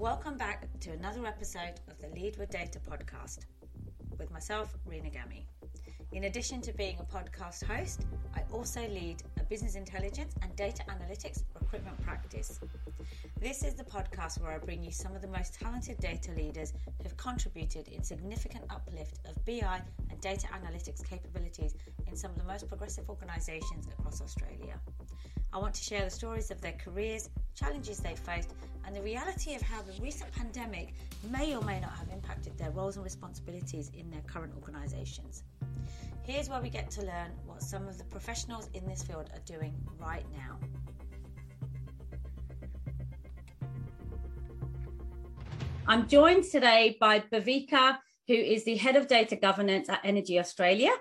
Welcome back to another episode of the Lead with Data podcast with myself, Rena Gami. In addition to being a podcast host, I also lead a business intelligence and data analytics recruitment practice. This is the podcast where I bring you some of the most talented data leaders who have contributed in significant uplift of BI and data analytics capabilities in some of the most progressive organisations across Australia. I want to share the stories of their careers, challenges they faced, and the reality of how the recent pandemic may or may not have impacted their roles and responsibilities in their current organisations. Here's where we get to learn what some of the professionals in this field are doing right now. I'm joined today by Bhavika, who is the head of data governance at Energy Australia.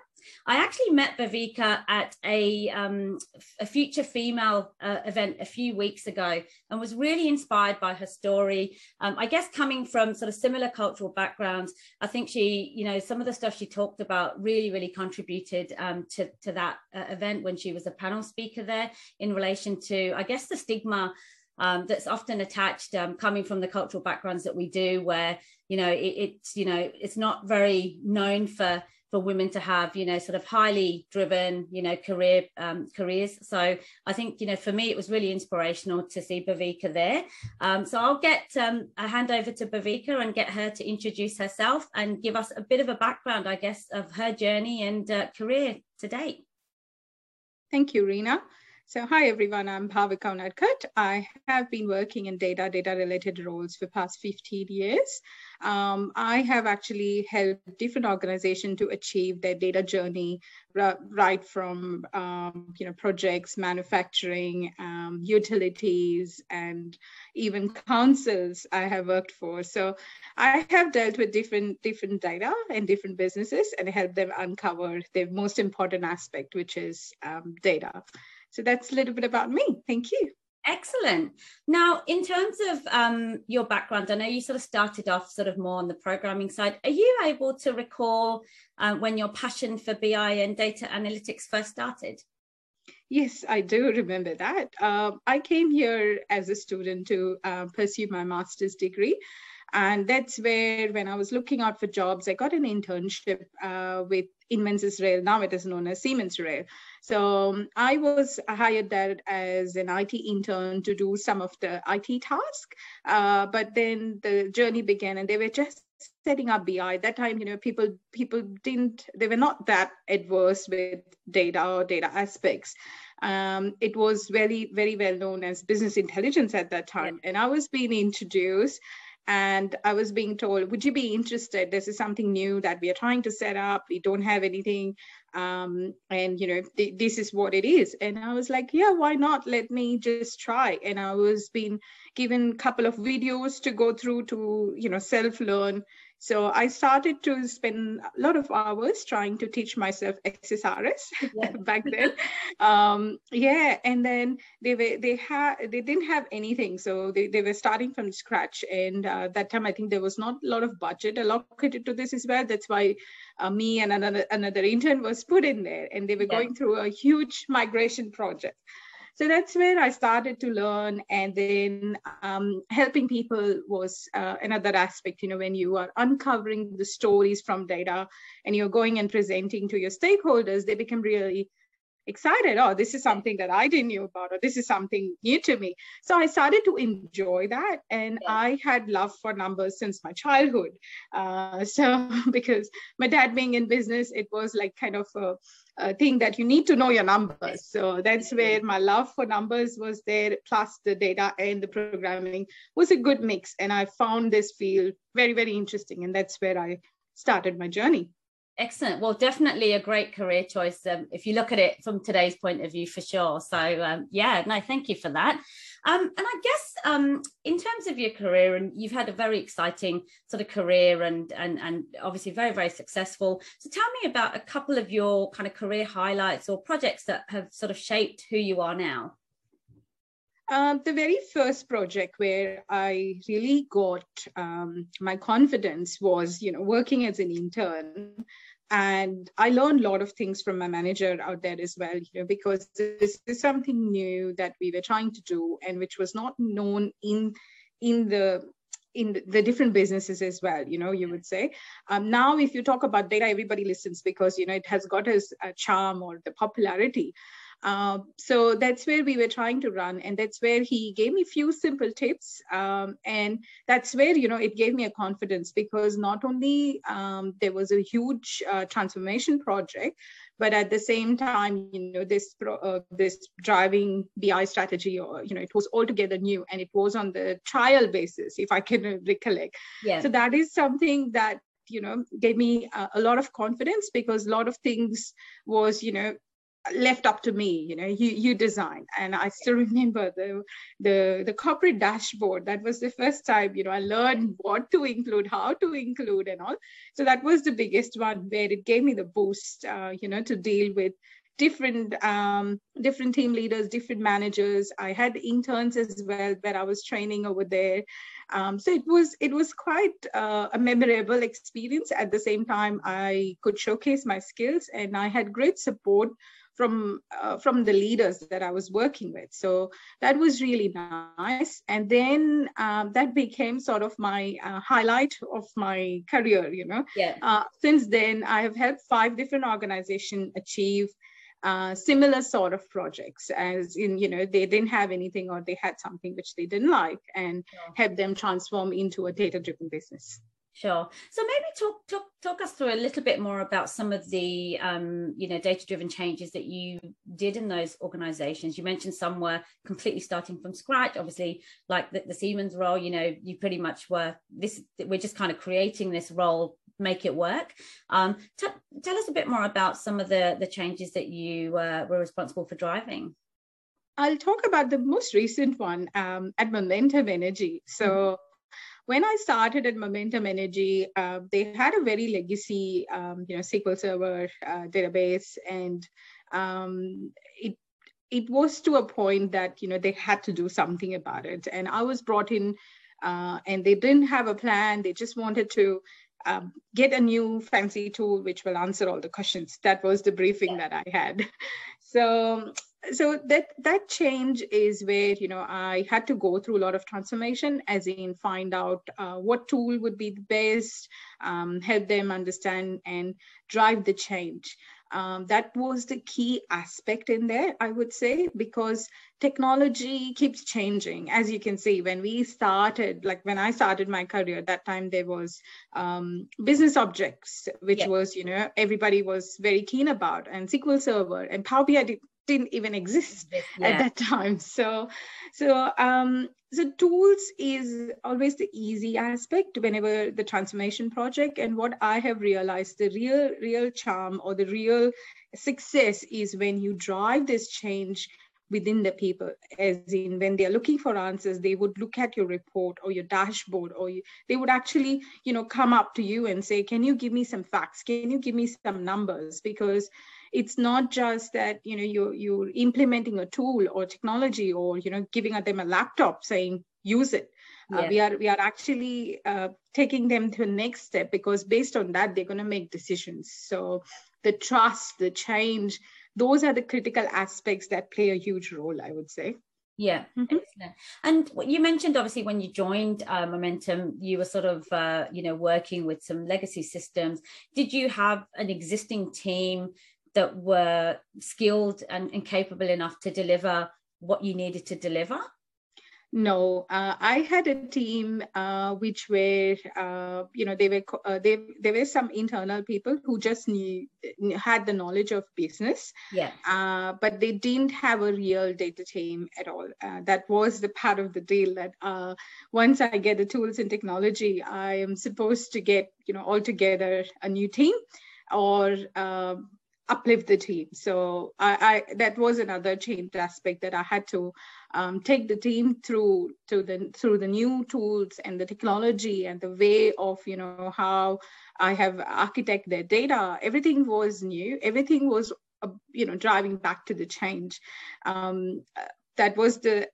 I actually met Bhavika at a, um, a Future Female uh, event a few weeks ago and was really inspired by her story. Um, I guess coming from sort of similar cultural backgrounds, I think she, you know, some of the stuff she talked about really, really contributed um, to, to that uh, event when she was a panel speaker there in relation to, I guess, the stigma um, that's often attached um, coming from the cultural backgrounds that we do where you know it, it's you know it's not very known for for women to have you know sort of highly driven you know career um, careers. So i think you know for me it was really inspirational to see bhavika there. Um, so i'll get um, a hand over to bhavika and get her to introduce herself and give us a bit of a background i guess of her journey and uh, career to date. Thank you rena so hi everyone, I'm Bhavika Unadkat. I have been working in data, data related roles for past 15 years. Um, I have actually helped different organizations to achieve their data journey right from um, you know projects, manufacturing, um, utilities, and even councils I have worked for. So I have dealt with different different data and different businesses and helped them uncover the most important aspect, which is um, data. So that's a little bit about me. Thank you. Excellent. Now, in terms of um, your background, I know you sort of started off sort of more on the programming side. Are you able to recall uh, when your passion for BI and data analytics first started? Yes, I do remember that. Uh, I came here as a student to uh, pursue my master's degree. And that's where, when I was looking out for jobs, I got an internship uh, with Invensys Rail. Now it is known as Siemens Rail. So um, I was hired there as an IT intern to do some of the IT tasks. Uh, but then the journey began, and they were just setting up BI. At that time, you know, people people didn't they were not that adverse with data or data aspects. Um, it was very very well known as business intelligence at that time, yeah. and I was being introduced and I was being told, "Would you be interested? This is something new that we are trying to set up. We don't have anything, um, and you know, th- this is what it is." And I was like, "Yeah, why not? Let me just try." And I was being given a couple of videos to go through to you know self learn so I started to spend a lot of hours trying to teach myself SSRS yeah. back then. um, yeah, and then they were they had they didn't have anything, so they, they were starting from scratch. And uh, that time, I think there was not a lot of budget allocated to this as well. That's why uh, me and another another intern was put in there, and they were yeah. going through a huge migration project so that's where i started to learn and then um, helping people was uh, another aspect you know when you are uncovering the stories from data and you're going and presenting to your stakeholders they become really excited oh this is something that i didn't know about or this is something new to me. So i started to enjoy that and yeah. i had love for numbers since my childhood. Uh, so because my dad being in business it was like kind of a, a thing that you need to know your numbers. So that's where my love for numbers was there plus the data and the programming was a good mix. And i found this field very very interesting and that's where i started my journey Excellent. Well, definitely a great career choice um, if you look at it from today's point of view, for sure. So, um, yeah, no, thank you for that. Um, and I guess um, in terms of your career, and you've had a very exciting sort of career, and and and obviously very very successful. So, tell me about a couple of your kind of career highlights or projects that have sort of shaped who you are now. Um, the very first project where I really got um, my confidence was, you know, working as an intern and i learned a lot of things from my manager out there as well you know because this is something new that we were trying to do and which was not known in in the in the different businesses as well you know you would say. Um, now if you talk about data everybody listens because you know it has got its charm or the popularity um, so that's where we were trying to run, and that's where he gave me a few simple tips, um, and that's where you know it gave me a confidence because not only um, there was a huge uh, transformation project, but at the same time, you know this uh, this driving BI strategy, or you know it was altogether new, and it was on the trial basis, if I can recollect. Yeah. So that is something that you know gave me a, a, lot of confidence because a lot of things was you know left up to me you know you you design. And i still remember the the the corporate dashboard. That was the first time you know i learned what to include how to include and all. So that was the biggest one where it gave me the boost uh, you know to deal with different um, different team leaders different managers. I had interns as well where i was training over there. Um, so it was it was quite uh, a memorable experience. At the same time i could showcase my skills and i had great support from uh, from the leaders that I was working with. So that was really nice. And then um, that became sort of my uh, highlight of my career. You know, yeah. Uh, since then, I have helped five different organizations achieve. Uh, similar sort of projects as in you know they didn't have anything or they had something which they didn't like and yeah. help them transform into a data driven business Sure. So maybe talk talk talk us through a little bit more about some of the um, you know data driven changes that you did in those organizations. You mentioned some were completely starting from scratch. Obviously, like the, the Siemens Rail, you know, you pretty much were this. We're just kind of creating this role, make it work. Um, t- tell us a bit more about some of the the changes that you uh, were responsible for driving. I'll talk about the most recent one um, at Momentum Energy. So. Mm-hmm when I started at Momentum Energy, uh, they had a very legacy, um, you know, SQL Server uh, database, and um, it it was to a point that you know they had to do something about it. And I was brought in, uh, and they didn't have a plan. They just wanted to um, get a new fancy tool which will answer all the questions. That was the briefing that I had. So so that that change is where you know i had to go through a lot of transformation as in find out uh, what tool would be the best um, help them understand and drive the change um, that was the key aspect in there i would say because technology keeps changing as you can see when we started like when i started my career that time there was um, business objects which yeah. was you know everybody was very keen about and sql server and power bi didn't even exist yeah. at that time. So so um so tools is always the easy aspect whenever the transformation project and what i have realized the real real charm or the real success is when you drive this change within the people as in when they're looking for answers they would look at your report or your dashboard or you, they would actually you know come up to you and say can you give me some facts? Can you give me some numbers? Because it's not just that you know you're you're implementing a tool or technology or you know giving them a laptop saying use it uh, we are we are actually uh, taking them to the next step because based on that they're going to make decisions so the trust the change those are the critical aspects that play a huge role i would say yeah, mm-hmm. excellent. And you mentioned obviously when you joined uh, Momentum, you were sort of uh, you know working with some legacy systems. Did you have an existing team that were skilled and, and capable enough to deliver what you needed to deliver? No, uh, I had a team uh, which were, uh, you know, they were uh, they there were some internal people who just knew had the knowledge of business. Yeah. Uh, but they didn't have a real data team at all. Uh, that was the part of the deal that once I get the tools and technology, I am supposed to get, you know, all together a new team or uplift the team. So I, I, that was another change aspect that I had to um, take the team through to the through the new tools and the technology and the way of you know how I have architect their data. Everything was new. Everything was uh, you know driving back to the change. Um, that was the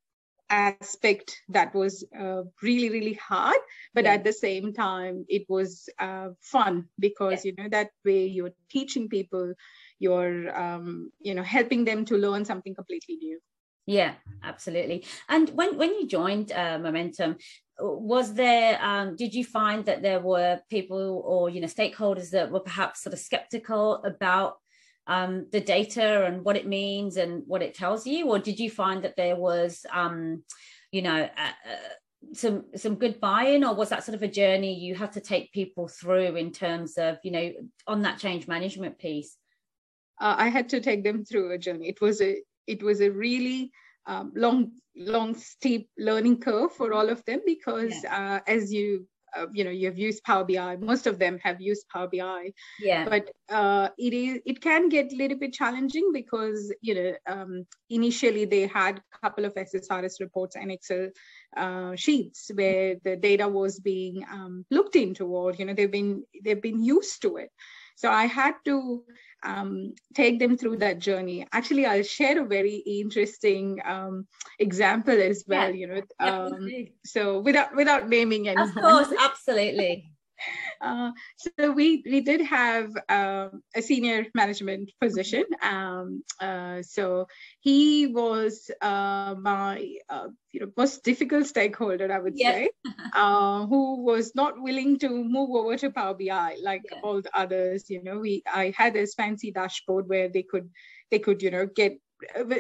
aspect that was uh, really really hard but yeah. at the same time it was uh, fun because yeah. you know that way you're teaching people you're um, you know helping them to learn something completely new. Yeah absolutely. And when when you joined uh, momentum was there um, did you find that there were people or you know stakeholders that were perhaps sort of skeptical about um, the data and what it means and what it tells you? Or did you find that there was um, you know uh, uh, some some good buy-in? Or was that sort of a journey you had to take people through in terms of you know on that change management piece uh, i had to take them through a journey. It was a it was a really um, long long steep learning curve for all of them because yeah. uh, as you uh, you know you've used power bi most of them have used power bi yeah. But uh, it is it can get a little bit challenging because you know um, initially they had a couple of ssrs reports and excel uh, sheets where the data was being um, looked into or you know they've been they've been used to it. So i had to um, take them through that journey. Actually, I'll share a very interesting um, example as well. Yeah. You know, um, so without without naming anyone. Of course, absolutely. Uh, so we we did have um, a senior management position. Um, uh, so he was uh, my uh, you know most difficult stakeholder, I would yeah. say, uh, who was not willing to move over to Power BI like yeah. all the others. You know, we I had this fancy dashboard where they could they could you know get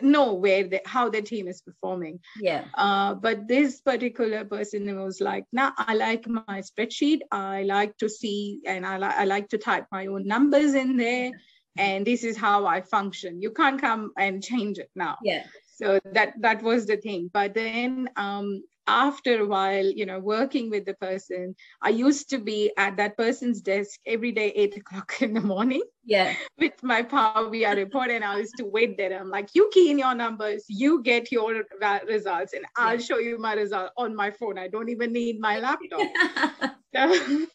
know where the, how the team is performing. Yeah. Uh, but this particular person was like, "Now nah, I like my spreadsheet. I like to see, and I, li- I like to type my own numbers in there, and this is how I function. You can't come and change it now." Yeah. So that that was the thing. But then um, after a while, you know, working with the person, I used to be at that person's desk every day, eight o'clock in the morning. Yeah. With my Power BI report, and I used to wait there. I'm like, you key in your numbers, you get your results, and I'll show you my result on my phone. I don't even need my laptop. so,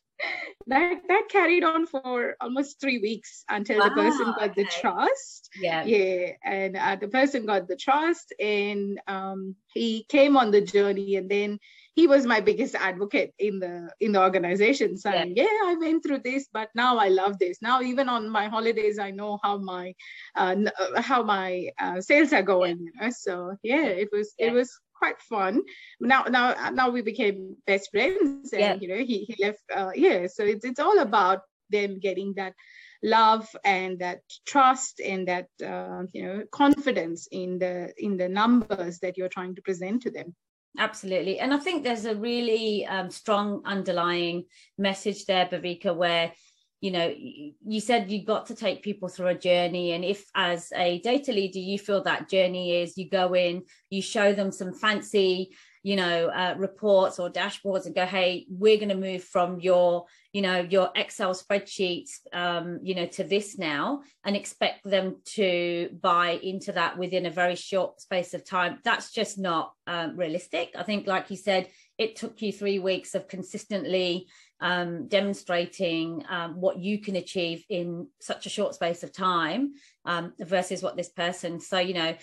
that that carried on for almost three weeks until wow, the person got okay. the trust. Yeah, yeah, and uh, the person got the trust, and um, he came on the journey, and then he was my biggest advocate in the in the organization, saying, "Yeah, yeah I went through this, but now I love this. Now even on my holidays, I know how my uh, uh how my uh, sales are going. Yeah. You know? So yeah, it was yeah. it was quite fun. Now, now, now we became best friends, and yeah. you know, he he left. Uh, yeah, so it's it's all about them getting that love and that trust and that uh, you know confidence in the in the numbers that you're trying to present to them absolutely and i think there's a really um, strong underlying message there bhavika where you know you said you've got to take people through a journey and if as a data leader you feel that journey is you go in you show them some fancy you know uh, reports or dashboards and go hey we're going to move from your you know your excel spreadsheets um, you know to this now and expect them to buy into that within a very short space of time. That's just not um, realistic. I think like you said it took you three weeks of consistently um, demonstrating um, what you can achieve in such a short space of time um, versus what this person. So you know,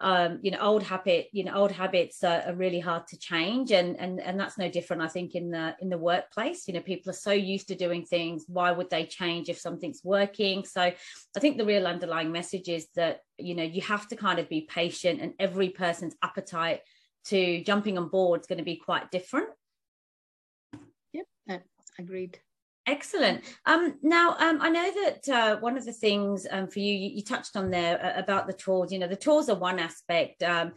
um, you know, old habit, you know, old habits are, are, really hard to change, and and and that's no different. I think in the in the workplace, you know, people are so used to doing things. Why would they change if something's working? So I think the real underlying message is that you know you have to kind of be patient, and every person's appetite to jumping on board is going to be quite different agreed Excellent. Um, now, um, I know that uh, one of the things um, for you, you, you, touched on there uh, about the tools. You know, the tools are one aspect. Um,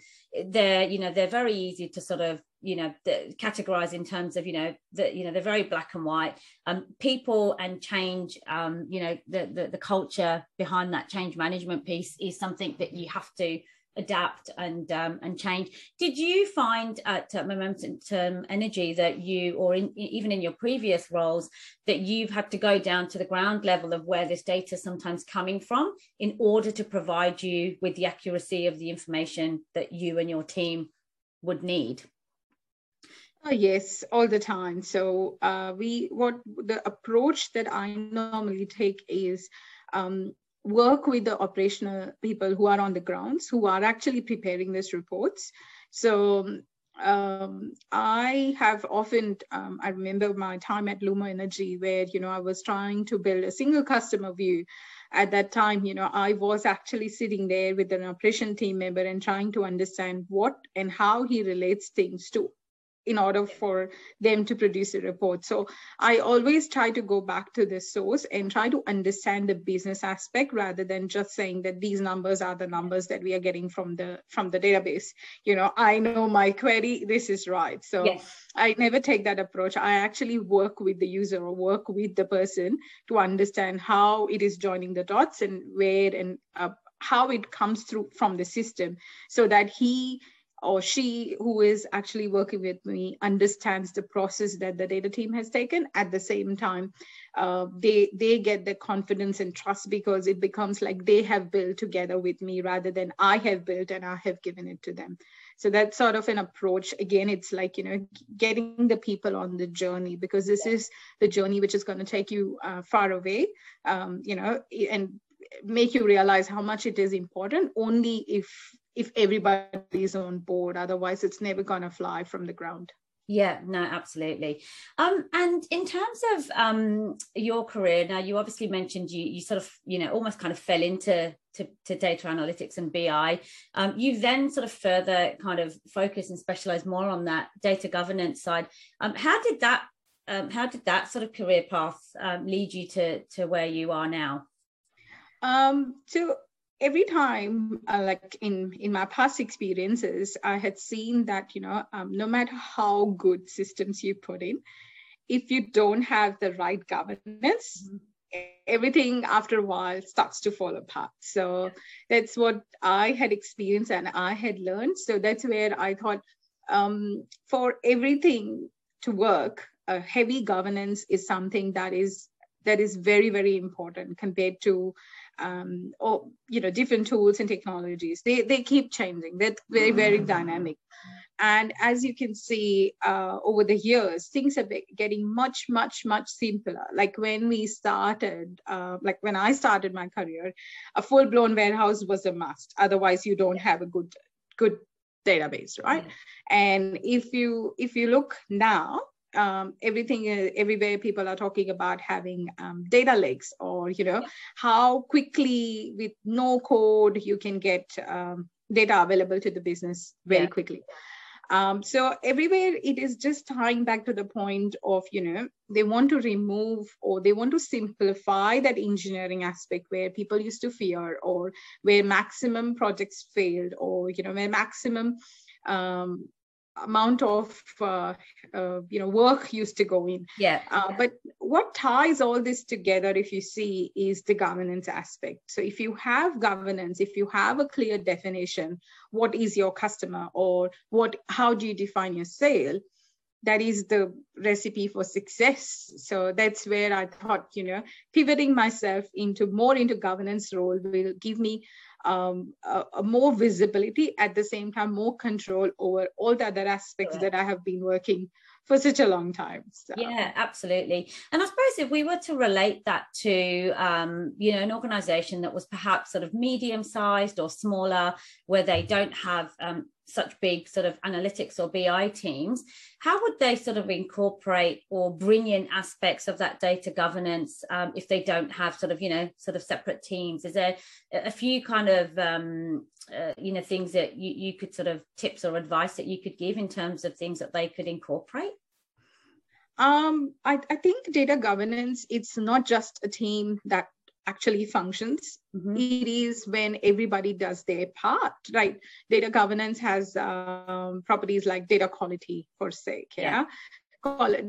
they're, you know, they're very easy to sort of, you know, categorize in terms of, you know, that you know, they're very black and white. Um, people and change. Um, you know, the, the the culture behind that change management piece is something that you have to adapt and um, and change. Did you find at Momentum Energy that you, or in, even in your previous roles, that you've had to go down to the ground level of where this data is sometimes coming from in order to provide you with the accuracy of the information that you and your team would need? Uh, yes, all the time. So uh, we what the approach that I normally take is um, work with the operational people who are on the grounds, who are actually preparing these reports. So um, I have often, um, I remember my time at Lumo Energy where, you know, I was trying to build a single customer view. At that time, you know, I was actually sitting there with an operation team member and trying to understand what and how he relates things to in order for them to produce a report. So I always try to go back to the source and try to understand the business aspect rather than just saying that these numbers are the numbers that we are getting from the from the database. You know, I know my query, this is right. So yes. I never take that approach. I actually work with the user or work with the person to understand how it is joining the dots and where and uh, how it comes through from the system so that he or she who is actually working with me understands the process that the data team has taken. At the same time uh, they they get the confidence and trust because it becomes like they have built together with me rather than i have built and i have given it to them. So that's sort of an approach. Again it's like you know getting the people on the journey because this is the journey which is going to take you uh, far away um, you know and make you realize how much it is important only if if everybody's on board otherwise it's never going to fly from the ground. Yeah no absolutely. Um and in terms of um your career now you obviously mentioned you you sort of you know almost kind of fell into to, to data analytics and bi um you then sort of further kind of focus and specialize more on that data governance side. Um how did that um how did that sort of career path um, lead you to to where you are now? Um so every time uh, like in in my past experiences i had seen that you know um, no matter how good systems you put in if you don't have the right governance mm-hmm. everything after a while starts to fall apart so that's what i had experienced and i had learned so that's where i thought um, for everything to work a heavy governance is something that is that is very very important compared to um, or you know different tools and technologies. They they keep changing. They're very very dynamic. And as you can see uh, over the years things are getting much much much simpler. Like when we started uh, like when i started my career a full-blown warehouse was a must. Otherwise you don't have a good good database right? And if you if you look now um, everything uh, everywhere people are talking about having um, data lakes or you know how quickly with no code you can get um, data available to the business very yeah. quickly um, so everywhere it is just tying back to the point of you know they want to remove or they want to simplify that engineering aspect where people used to fear or where maximum projects failed or you know where maximum um, amount of uh, uh, you know work used to go in. Yeah. Uh, but what ties all this together if you see is the governance aspect. So if you have governance if you have a clear definition what is your customer or what how do you define your sale that is the recipe for success. So that's where i thought you know pivoting myself into more into governance role will give me um, a, a, more visibility at the same time more control over all the other aspects sure. that i have been working for such a long time so. yeah absolutely and i suppose if we were to relate that to um, you know an organization that was perhaps sort of medium sized or smaller where they don't have um, such big sort of analytics or BI teams, how would they sort of incorporate or bring in aspects of that data governance um, if they don't have sort of, you know, sort of separate teams? Is there a few kind of, um, uh, you know, things that you, you could sort of tips or advice that you could give in terms of things that they could incorporate? Um, I, I think data governance, it's not just a team that actually functions. Mm-hmm. It is when everybody does their part, right? Data governance has um, properties like data quality, for sake, yeah. yeah?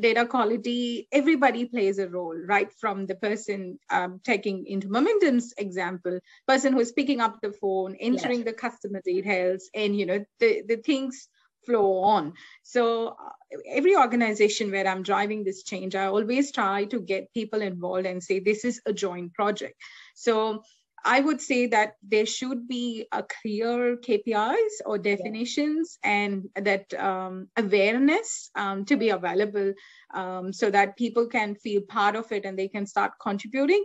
data quality, everybody plays a role, right? From the person um, taking into Momentum's example, person who's picking up the phone, entering yes. the customer details, and you know the the things flow on. So uh, every organization where I'm driving this change, I always try to get people involved and say this is a joint project. So I would say that there should be a clear KPIs or definitions yeah. and that um, awareness um, to be available um, so that people can feel part of it and they can start contributing.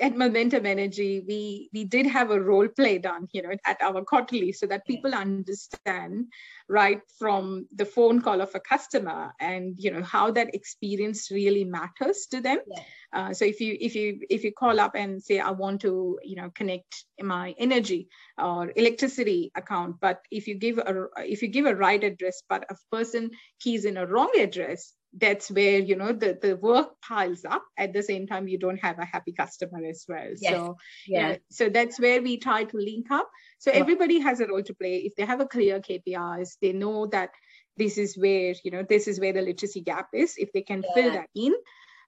At Momentum Energy, we we did have a role play done, you know, at our quarterly, so that people understand right from the phone call of a customer and you know how that experience really matters to them. Yeah. Uh, so if you if you if you call up and say I want to you know connect my energy or electricity account, but if you give a if you give a right address, but a person keys in a wrong address, that's where you know the, the work piles up. At the same time you don't have a happy customer as well. Yes. so yeah so that's where we try to link up. So everybody has a role to play. If they have a clear kpis they know that this is where you know this is where the literacy gap is if they can yeah. fill that in.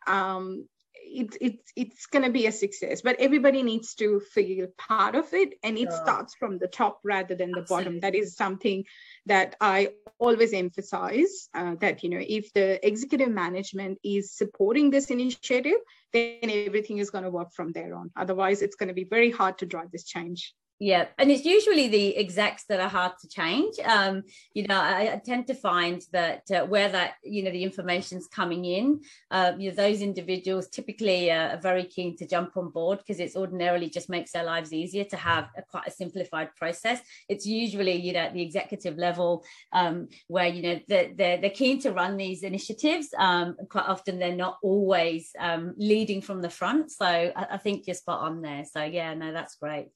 Um, it, it, it's going to be a success but everybody needs to feel part of it and it starts from the top rather than the Absolutely. bottom. That is something that i always emphasize uh, that you know if the executive management is supporting this initiative then everything is going to work from there on. Otherwise it's going to be very hard to drive this change yeah, and it's usually the execs that are hard to change. Um, you know, I, I tend to find that uh, where that you know the information's coming in, uh, you know, those individuals typically are very keen to jump on board because it's ordinarily just makes their lives easier to have a quite a simplified process. It's usually you know at the executive level um, where you know they're, they're, they're keen to run these initiatives. Um, quite often they're not always um, leading from the front. So I, I think you're spot on there. So yeah, no, that's great.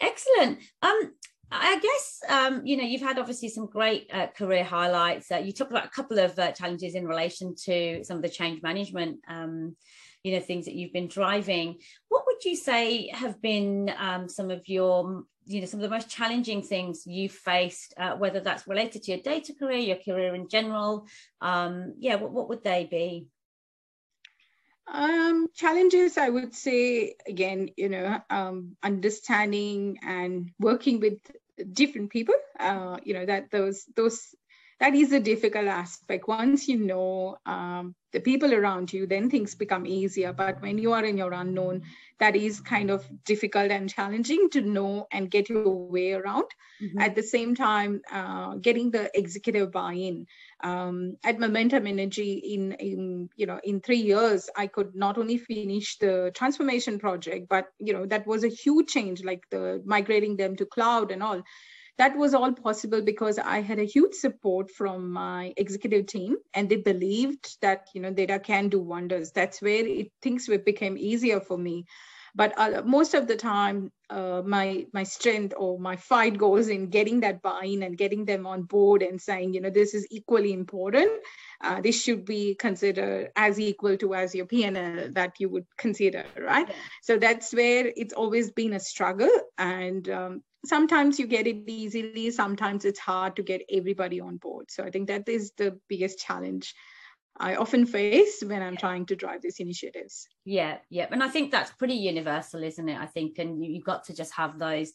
Excellent. Um, I guess um, you know you've had obviously some great uh, career highlights. Uh, you talked about a couple of uh, challenges in relation to some of the change management, um, you know, things that you've been driving. What would you say have been um, some of your, you know, some of the most challenging things you've faced, uh, whether that's related to your data career, your career in general? Um, yeah, what, what would they be? Um, challenges, I would say, again, you know, um, understanding and working with different people. Uh, you know that those those that is a difficult aspect. Once you know um, the people around you, then things become easier. But when you are in your unknown, that is kind of difficult and challenging to know and get your way around. Mm-hmm. At the same time, uh, getting the executive buy-in. Um, at Momentum Energy, in, in you know in three years, I could not only finish the transformation project, but you know that was a huge change, like the migrating them to cloud and all that was all possible because I had a huge support from my executive team, and they believed that you know data can do wonders. That's where it, things became easier for me. But uh, most of the time, uh, my my strength or my fight goes in getting that buy-in and getting them on board and saying, you know, this is equally important. Uh, this should be considered as equal to as your P&L that you would consider, right? Yeah. So that's where it's always been a struggle, and um, sometimes you get it easily sometimes it's hard to get everybody on board. So i think that is the biggest challenge i often face when i'm trying to drive these initiatives. Yeah yeah. And i think that's pretty universal isn't it? I think and you, have got to just have those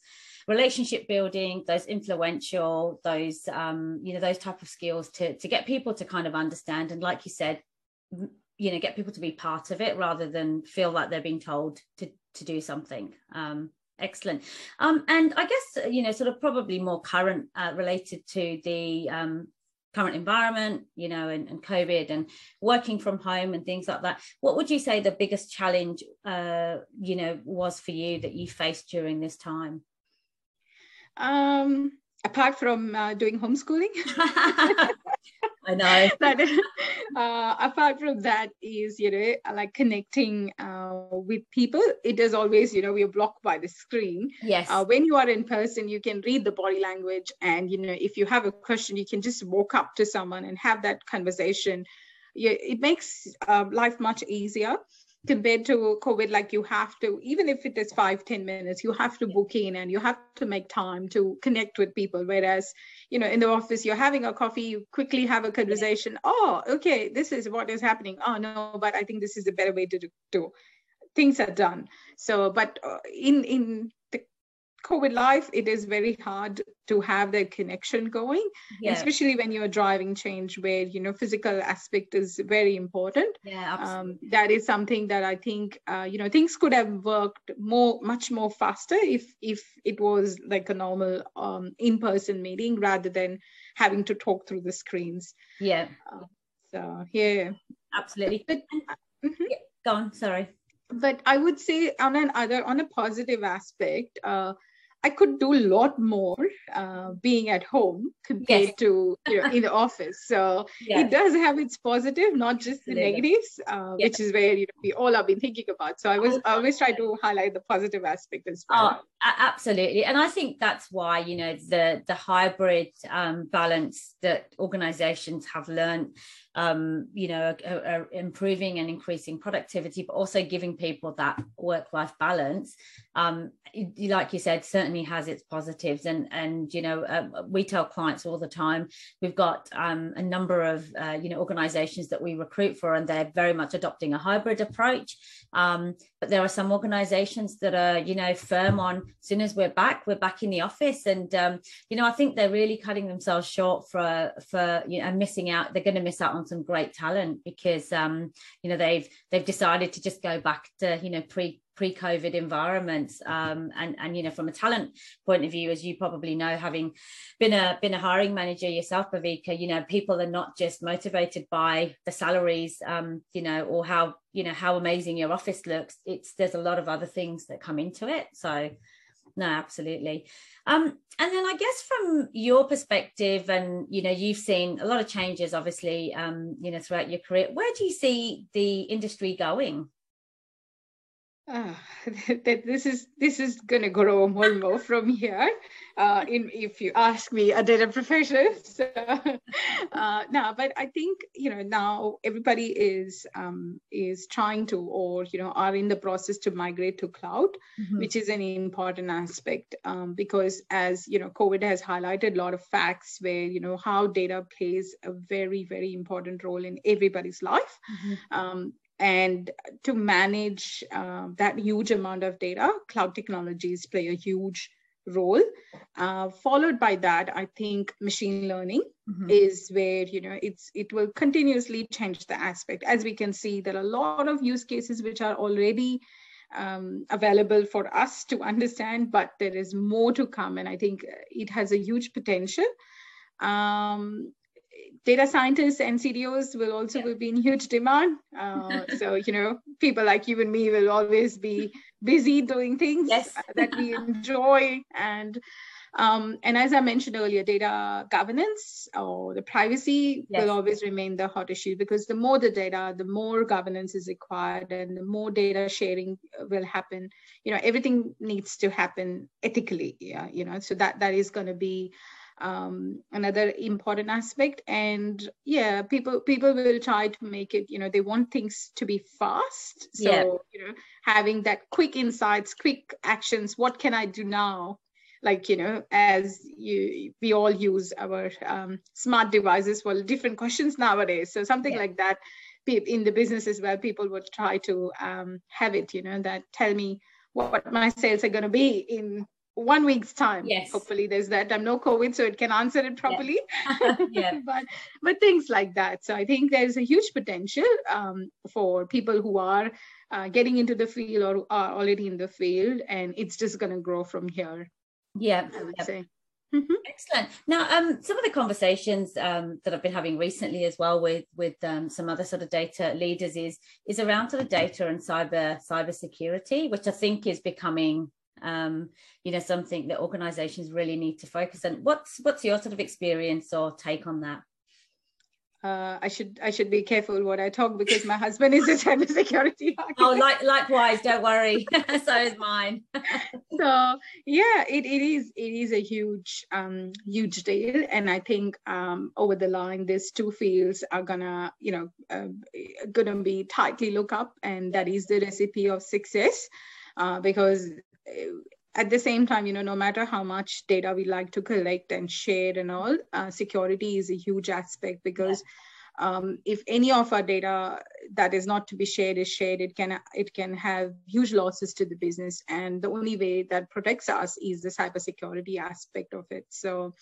relationship building those influential those um you know those type of skills to to get people to kind of understand and like you said you know get people to be part of it rather than feel like they're being told to to do something. Um Excellent. Um, and I guess, you know, sort of probably more current uh, related to the um, current environment, you know, and, and, COVID and working from home and things like that. What would you say the biggest challenge, uh, you know, was for you that you faced during this time? Um, apart from uh, doing homeschooling. I know. but uh, apart from that, is you know like connecting uh, with people. It is always you know we are blocked by the screen. Yes. Uh, when you are in person, you can read the body language, and you know if you have a question, you can just walk up to someone and have that conversation. Yeah, it makes uh, life much easier compared to covid like you have to even if it is five ten minutes you have to book in and you have to make time to connect with people. Whereas you know in the office you're having a coffee you quickly have a conversation. Oh okay this is what is happening. Oh no but i think this is a better way to do things are done. So but uh, in in COVID life, it is very hard to have that connection going, yeah. especially when you're driving change where, you know, physical aspect is very important. Yeah, absolutely. Um, that is something that I think, uh, you know, things could have worked more, much more faster if, if it was like a normal um, in-person meeting rather than having to talk through the screens. Yeah. Uh, so, yeah. Absolutely. But, mm-hmm. yeah, go on, sorry. but I would say on an other on a positive aspect, uh, I could do a lot more uh, being at home compared yes. to you know in the office. So yes. it does have its positive, not just the negatives, uh, yes. which is where you know we all have been thinking about. So I was I always try to highlight the positive aspect as well. Oh, absolutely, and I think that's why you know the the hybrid um, balance that organisations have learned um, you know, improving and increasing productivity, but also giving people that work-life balance. Um, like you said, certainly has its positives, and and you know, uh, we tell clients all the time. We've got um, a number of uh, you know organisations that we recruit for, and they're very much adopting a hybrid approach. Um, but there are some organisations that are you know firm on as soon as we're back, we're back in the office, and um, you know, I think they're really cutting themselves short for for you know missing out. They're going to miss out on some great talent because um, you know they've they've decided to just go back to you know pre pre-COVID environments. Um, and and you know, from a talent point of view, as you probably know, having been a been a hiring manager yourself, Bhavika, you know, people are not just motivated by the salaries, um, you know, or how you know how amazing your office looks. It's there's a lot of other things that come into it. So no absolutely um, and then i guess from your perspective and you know you've seen a lot of changes obviously um, you know throughout your career where do you see the industry going uh, that this is this is gonna grow more and more from here. Uh, in if you ask me, a data profession. So, uh, no, but I think you know now everybody is um, is trying to, or you know, are in the process to migrate to cloud, mm-hmm. which is an important aspect um, because as you know, COVID has highlighted a lot of facts where you know how data plays a very very important role in everybody's life. Mm-hmm. Um, and to manage uh, that huge amount of data, cloud technologies play a huge role. Uh, followed by that, I think machine learning mm-hmm. is where you know it's it will continuously change the aspect. As we can see, there are a lot of use cases which are already um, available for us to understand, but there is more to come, and I think it has a huge potential. Um, data scientists and CDOs will also yeah. be in huge demand. Uh, so, you know, people like you and me will always be busy doing things yes. that we enjoy. And um, and as I mentioned earlier, data governance or the privacy yes. will always remain the hot issue because the more the data, the more governance is required and the more data sharing will happen. You know, everything needs to happen ethically. Yeah, you know, so that that is going to be um, another important aspect and yeah people people will try to make it you know they want things to be fast so yeah. you know having that quick insights quick actions what can i do now like you know as you we all use our um, smart devices for different questions nowadays so something yeah. like that in the business as well people would try to um, have it you know that tell me what my sales are going to be in one week's time. Yes. Hopefully there's that. I'm no COVID, so it can answer it properly. Yeah. yeah. but but things like that. So I think there's a huge potential um, for people who are uh, getting into the field or are already in the field, and it's just going to grow from here. Yeah, I would say. Mm-hmm. Excellent. Now, um, some of the conversations um, that I've been having recently as well with with um, some other sort of data leaders is is around sort of data and cyber cyber security, which I think is becoming um, you know something that organizations really need to focus on what's what's your sort of experience or take on that uh, I should I should be careful what I talk because my husband is a cybersecurity architect. Oh, like likewise, don't worry. so is mine. so yeah, it, it is it is a huge um, huge deal, and I think um, over the line, these two fields are gonna you know uh, gonna be tightly look up, and that is the recipe of success. Uh, because at the same time, you know, no matter how much data we like to collect and share and all, uh, security is a huge aspect because um, if any of our data that is not to be shared is shared, it can it can have huge losses to the business. And the only way that protects us is the cybersecurity aspect of it. So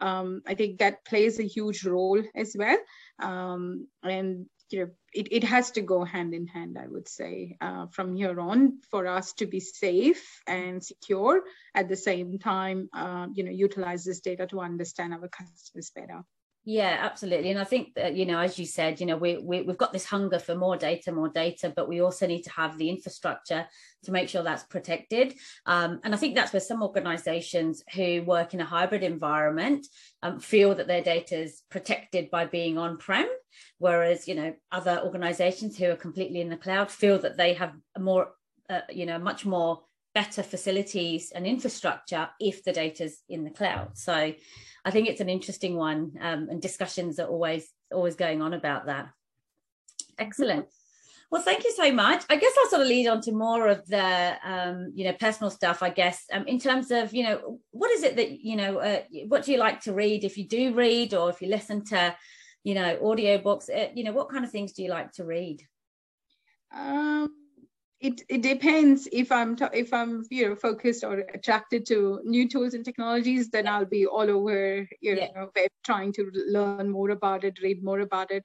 um, I think that plays a huge role as well. Um, and you know, it, it has to go hand in hand, I would say, uh, from here on for us to be safe and secure at the same time, uh, you know, utilize this data to understand our customers better. Yeah, absolutely. And I think that, you know, as you said, you know, we, we, we've got this hunger for more data, more data, but we also need to have the infrastructure to make sure that's protected. Um, and I think that's where some organizations who work in a hybrid environment um, feel that their data is protected by being on prem, whereas, you know, other organizations who are completely in the cloud feel that they have more, uh, you know, much more better facilities and infrastructure if the data's in the cloud. So, I think it's an interesting one, um, and discussions are always always going on about that. Excellent. Well, thank you so much. I guess I'll sort of lead on to more of the, um, you know, personal stuff. I guess um, in terms of, you know, what is it that you know, uh, what do you like to read? If you do read, or if you listen to, you know, audiobooks, uh, you know, what kind of things do you like to read? Um, it, it depends if i'm if i'm you know focused or attracted to new tools and technologies then i'll be all over you know yeah. trying to learn more about it read more about it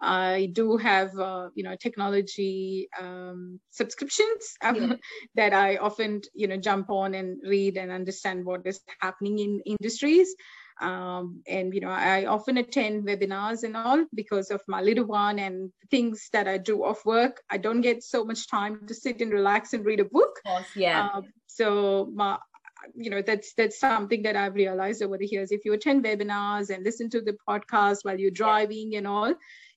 i do have uh, you know technology um, subscriptions um, yeah. that i often you know jump on and read and understand what is happening in industries um, and you know, I often attend webinars and all because of my little one and things that I do off work. I don't get so much time to sit and relax and read a book. Course, yeah. Um, so my you know that's that's something that i've realized over the years if you attend webinars and listen to the podcast while you're driving and all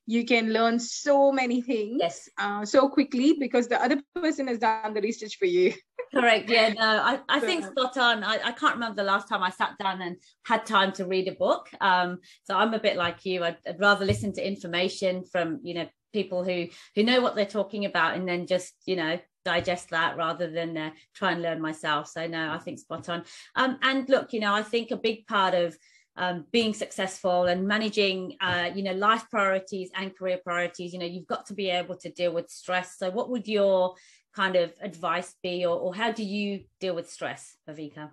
you can learn so many things yes. uh, so quickly because the other person has done the research for you. Correct. Yeah, no, I, I think spot on. I, I can't remember the last time I sat down and had time to read a book. Um, so I'm a bit like you. I'd, I'd rather listen to information from, you know, people who who know what they're talking about and then just, you know, digest that rather than uh, try and learn myself. So no, I think spot on. Um, and look, you know, I think a big part of um, being successful and managing uh, you know life priorities and career priorities you know you've got to be able to deal with stress. So what would your kind of advice be or, or how do you deal with stress Bhavika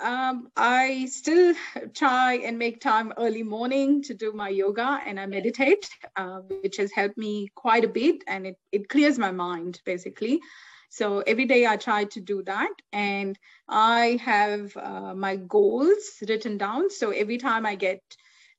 um, I still try and make time early morning to do my yoga and I meditate, uh, which has helped me quite a bit and it, it clears my mind basically. So every day I try to do that. And I have uh, my goals written down. So every time I get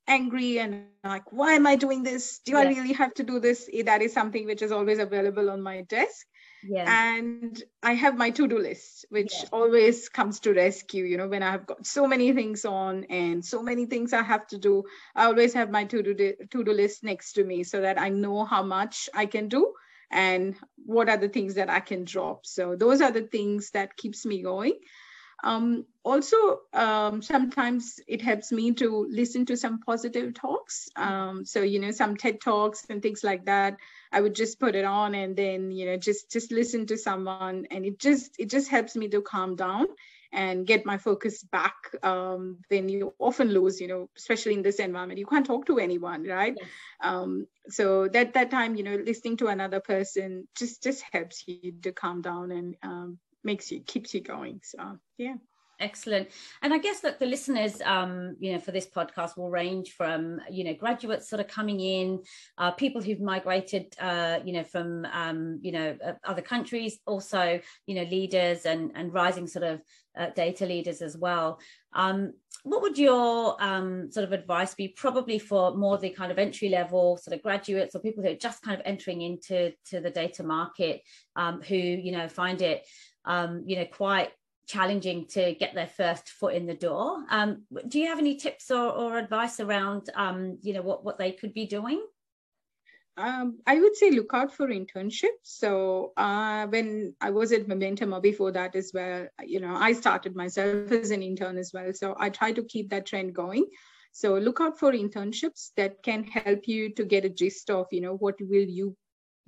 angry and like, why am I doing this? Do yeah. I really have to do this? Eh, that is something which is always available on my desk. Yeah. And I have my to do list, which yeah. always comes to rescue. You know, when I have got so many things on and so many things I have to do, I always have my to do to do list next to me so that I know how much I can do and what are the things that i can drop. So those are the things that keeps me going. Um, also um, sometimes it helps me to listen to some positive talks. Um, so you know some ted talks and things like that i would just put it on and then you know just just listen to someone and it just it just helps me to calm down and get my focus back um, then you often lose you know especially in this environment. You can't talk to anyone right? Yes. um, so that that time you know listening to another person just just helps you to calm down and um, makes you keeps you going. So yeah excellent and i guess that the listeners um you know for this podcast will range from you know graduates sort of coming in uh, people who've migrated uh you know from um you know uh, other countries also you know leaders and and rising sort of uh, data leaders as well. Um, what would your um, sort of advice be? Probably for more the kind of entry level sort of graduates or people who are just kind of entering into to the data market, um, who you know find it um, you know quite challenging to get their first foot in the door. Um, do you have any tips or, or advice around um, you know what what they could be doing? Um, I would say look out for internships. So uh, when I was at Momentum or before that as well, you know, I started myself as an intern as well. So I try to keep that trend going. So look out for internships that can help you to get a gist of, you know, what will you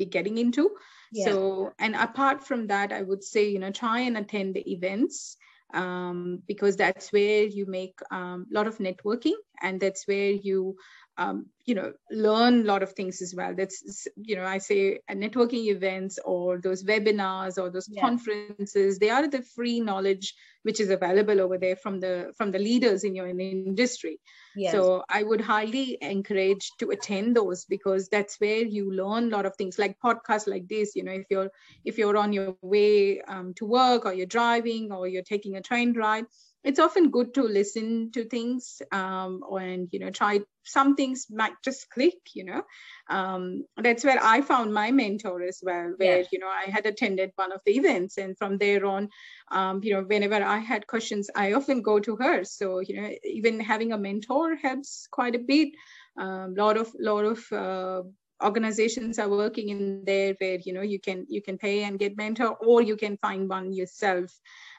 be getting into. Yeah. So, and apart from that, I would say, you know, try and attend the events um, because that's where you make a um, lot of networking and that's where you um, you know learn a lot of things as well that's you know i say networking events or those webinars or those yeah. conferences they are the free knowledge which is available over there from the from the leaders in your industry yes. so i would highly encourage to attend those because that's where you learn a lot of things like podcasts like this you know if you're if you're on your way um, to work or you're driving or you're taking a train ride it's often good to listen to things um, and you know try some things might just click you know. Um, that's where i found my mentor as well where yeah. you know i had attended one of the events and from there on um, you know whenever i had questions i often go to her. So you know even having a mentor helps quite a bit. A um, lot of lot of uh, organizations are working in there where you know you can you can pay and get mentor or you can find one yourself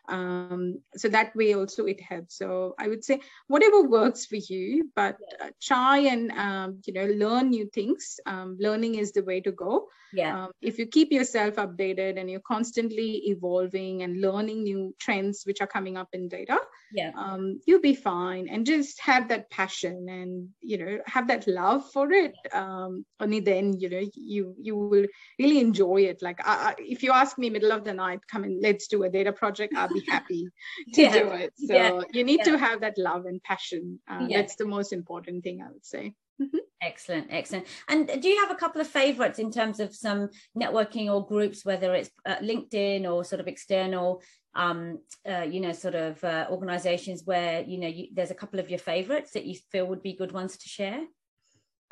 um, so that way also it helps. So i would say whatever works for you but uh, try and um, you know learn new things. Um, learning is the way to go. Yeah. Um, if you keep yourself updated and you're constantly evolving and learning new trends which are coming up in data yeah. um, you'll be fine. And just have that passion and you know have that love for it. Um, only then you know you you will really enjoy it. Like I, if you ask me middle of the night come and let's do a data project i'll be happy to yeah. do it so yeah. you need yeah. to have that love and passion uh, that's the most important thing i would say mm-hmm. Excellent, excellent. And do you have a couple of favorites in terms of some networking or groups, whether it's uh, LinkedIn or sort of external, um, uh, you know, sort of uh, organizations where, you know, you, there's a couple of your favorites that you feel would be good ones to share?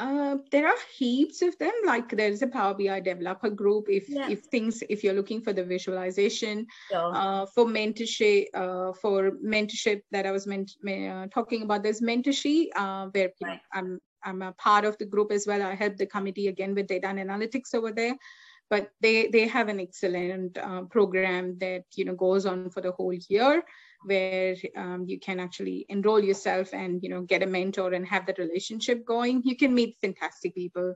Uh, there are heaps of them. Like there's a Power BI developer group. If yeah. if things if you're looking for the visualization, sure. uh, for mentorship, uh, for mentorship that I was uh, talking about, there's mentorship uh, where right. I'm I'm a part of the group as well. I help the committee again with data and analytics over there. But they they have an excellent uh, program that you know goes on for the whole year where um, you can actually enroll yourself and you know get a mentor and have that relationship going you can meet fantastic people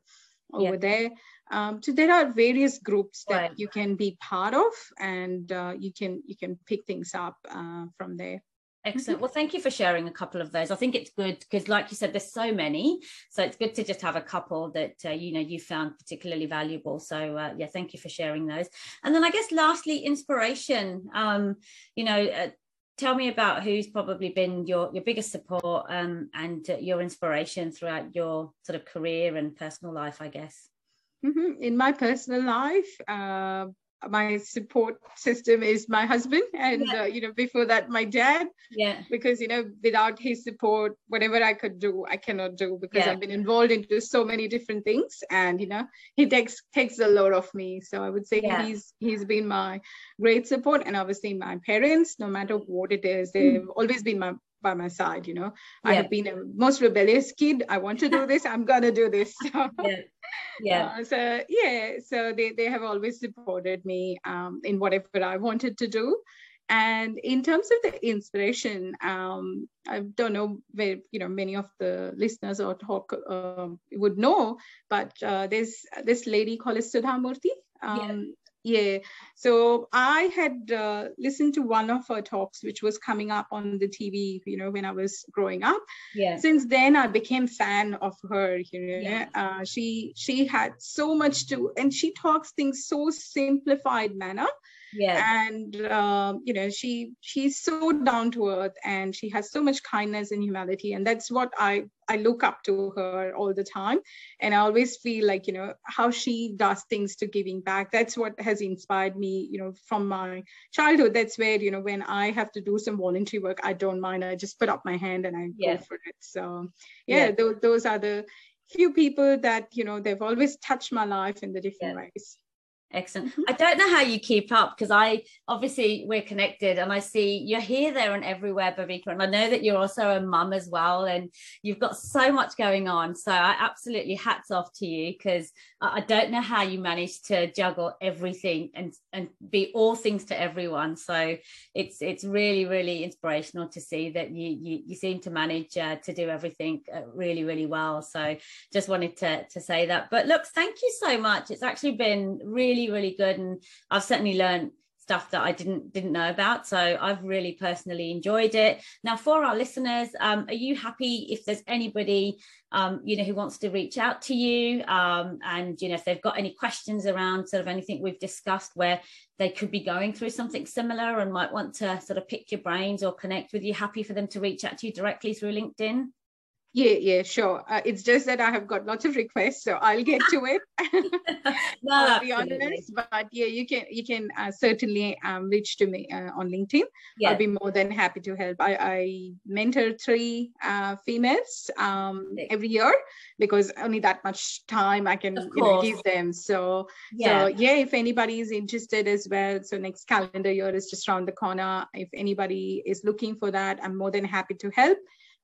over yeah. there um, so there are various groups that right. you can be part of and uh, you can you can pick things up uh, from there Excellent. Well, thank you for sharing a couple of those. I think it's good because, like you said, there's so many, so it's good to just have a couple that uh, you know you found particularly valuable. So, uh, yeah, thank you for sharing those. And then, I guess, lastly, inspiration. Um, you know, uh, tell me about who's probably been your your biggest support um, and uh, your inspiration throughout your sort of career and personal life i guess mm-hmm. in my personal life uh, my support system is my husband and yeah. uh, you know before that my dad yeah because you know without his support whatever i could do i cannot do because yeah. i've been involved into so many different things and you know he takes takes a lot of me so i would say yeah. he's he's been my great support and obviously my parents no matter what it is they've mm. always been my by my side you know? I have been a most rebellious kid. I want to do this. I'm gonna do this. Yeah. Yeah. uh, so yeah. So they, they have always supported me um, in whatever i wanted to do. And in terms of the inspiration um, i don't know where you know many of the listeners or talk uh, would know but uh, there's this lady called Sudha Murty um, yeah. So I had uh, listened to one of her talks, which was coming up on the TV, you know, when I was growing up. Yeah. Since then, I became fan of her. You know, yeah. uh, she she had so much to, and she talks things so simplified manner yeah. And um, you know she she's so down to earth and she has so much kindness and humanity and that's what i i look up to her all the time. And i always feel like you know how she does things to giving back. That's what has inspired me you know from my childhood. That's where you know when i have to do some voluntary work i don't mind. I just put up my hand and i yeah. go for it. So yeah, yeah. Th- those are the few people that you know they've always touched my life in the different yeah. ways Excellent. Mm-hmm. I don't know how you keep up because I obviously we're connected and I see you're here, there, and everywhere, Bhavika. And I know that you're also a mum as well, and you've got so much going on. So I absolutely hats off to you because I don't know how you manage to juggle everything and and be all things to everyone. So it's it's really really inspirational to see that you you, you seem to manage uh, to do everything uh, really really well. So just wanted to to say that. But look, thank you so much. It's actually been really really, really good. And I've certainly learned stuff that I didn't didn't know about. So I've really personally enjoyed it. Now, for our listeners, um, are you happy if there's anybody um, you know who wants to reach out to you, um, and you know if they've got any questions around sort of anything we've discussed where they could be going through something similar and might want to sort of pick your brains or connect with you, happy for them to reach out to you directly through LinkedIn? Yeah, yeah, sure. Uh, it's just that I have got lots of requests, so I'll get to it. no, I'll be honest, but yeah, you can you can uh, certainly um, reach to me uh, on LinkedIn. Yeah. I'll be more than happy to help. I, I mentor three uh, females um, every year because only that much time I can you know, give them. So yeah. so yeah, if anybody is interested as well, so next calendar year is just around the corner. If anybody is looking for that, I'm more than happy to help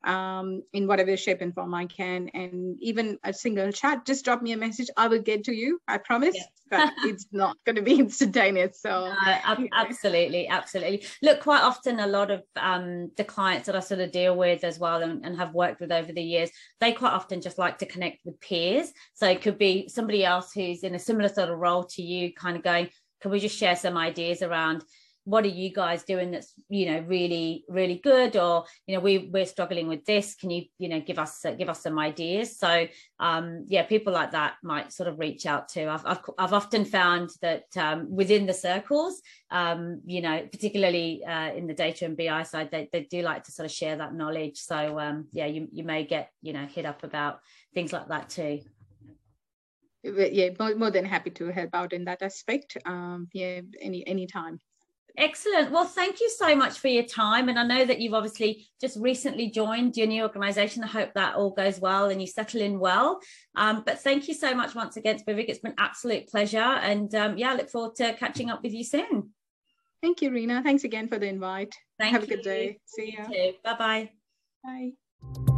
um, in whatever shape and form I can. And even a single chat, just drop me a message. I will get to you. I promise. Yeah. but it's not going to be instantaneous. So uh, absolutely, absolutely. Look, quite often a lot of um, the clients that I sort of deal with as well and, and have worked with over the years, they quite often just like to connect with peers. So it could be somebody else who's in a similar sort of role to you, kind of going, can we just share some ideas around what are you guys doing that's you know really really good? Or you know we we're struggling with this. Can you you know give us uh, give us some ideas? So um yeah people like that might sort of reach out to i've i've, I've often found that um, within the circles um you know particularly uh, in the data and bi side they, they do like to sort of share that knowledge. So um yeah you, you may get you know hit up about things like that too. Yeah more, more than happy to help out in that aspect um yeah any any time Excellent. Well, thank you so much for your time. And I know that you've obviously just recently joined your new organization. I hope that all goes well and you settle in well. Um, but thank you so much once again, Bhavik. It's been absolute pleasure. And um, yeah, I look forward to catching up with you soon. Thank you, Rena. Thanks again for the invite. Thank Have you. a good day. See you. Bye-bye. Bye.